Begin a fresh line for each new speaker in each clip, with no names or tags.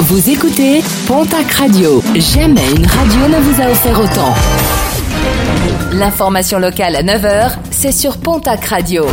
Vous écoutez Pontac Radio. Jamais une radio ne vous a offert autant. L'information locale à 9h, c'est sur Pontac Radio.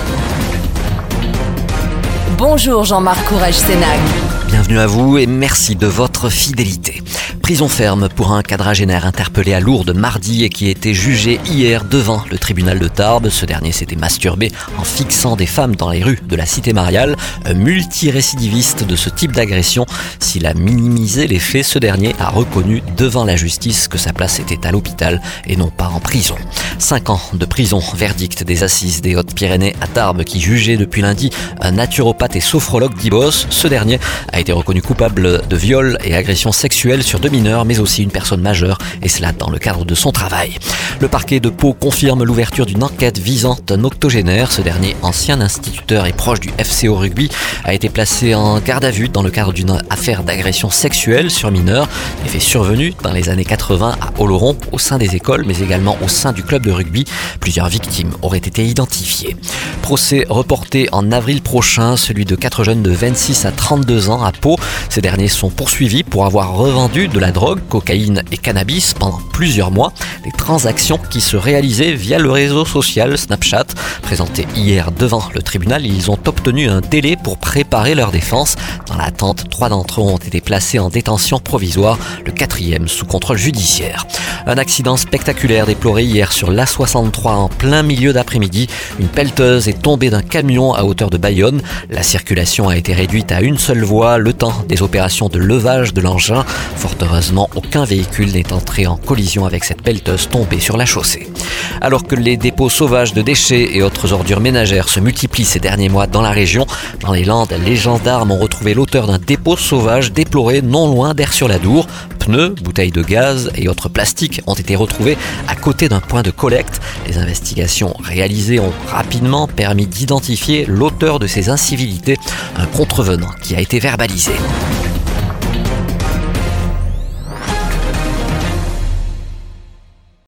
Bonjour Jean-Marc Courage Sénac.
Bienvenue à vous et merci de votre fidélité. Prison ferme pour un quadragénaire interpellé à Lourdes mardi et qui était jugé hier devant le tribunal de Tarbes. Ce dernier s'était masturbé en fixant des femmes dans les rues de la cité mariale. Un multirécidiviste de ce type d'agression, s'il a minimisé les faits, ce dernier a reconnu devant la justice que sa place était à l'hôpital et non pas en prison. Cinq ans de prison, verdict des assises des Hautes-Pyrénées à Tarbes qui jugeait depuis lundi un naturopathe et sophrologue d'Ibos. Ce dernier a été reconnu coupable de viol et agression sexuelle sur 2000 mais aussi une personne majeure, et cela dans le cadre de son travail. Le parquet de Pau confirme l'ouverture d'une enquête visant un octogénaire. Ce dernier, ancien instituteur et proche du FCO Rugby, a été placé en garde à vue dans le cadre d'une affaire d'agression sexuelle sur mineur, effet survenu dans les années 80 à Oloron, au sein des écoles, mais également au sein du club de rugby. Plusieurs victimes auraient été identifiées. Procès reporté en avril prochain, celui de quatre jeunes de 26 à 32 ans à Pau. Ces derniers sont poursuivis pour avoir revendu de la drogue, cocaïne et cannabis pendant plusieurs mois. Des transactions qui se réalisaient via le réseau social Snapchat. Présentés hier devant le tribunal, ils ont obtenu un délai pour préparer leur défense. Dans l'attente, trois d'entre eux ont été placés en détention provisoire, le quatrième sous contrôle judiciaire. Un accident spectaculaire déploré hier sur l'A63 en plein milieu d'après-midi. Une pelleteuse est tombée d'un camion à hauteur de Bayonne. La circulation a été réduite à une seule voie le temps des opérations de levage de l'engin. Fort heureusement, aucun véhicule n'est entré en collision avec cette pelleteuse tombée sur la chaussée. Alors que les dépôts sauvages de déchets et autres ordures ménagères se multiplient ces derniers mois dans la région, dans les Landes, les gendarmes ont retrouvé l'auteur d'un dépôt sauvage déploré non loin d'Air-sur-la-Dour. Bouteilles de gaz et autres plastiques ont été retrouvés à côté d'un point de collecte. Les investigations réalisées ont rapidement permis d'identifier l'auteur de ces incivilités, un contrevenant qui a été verbalisé.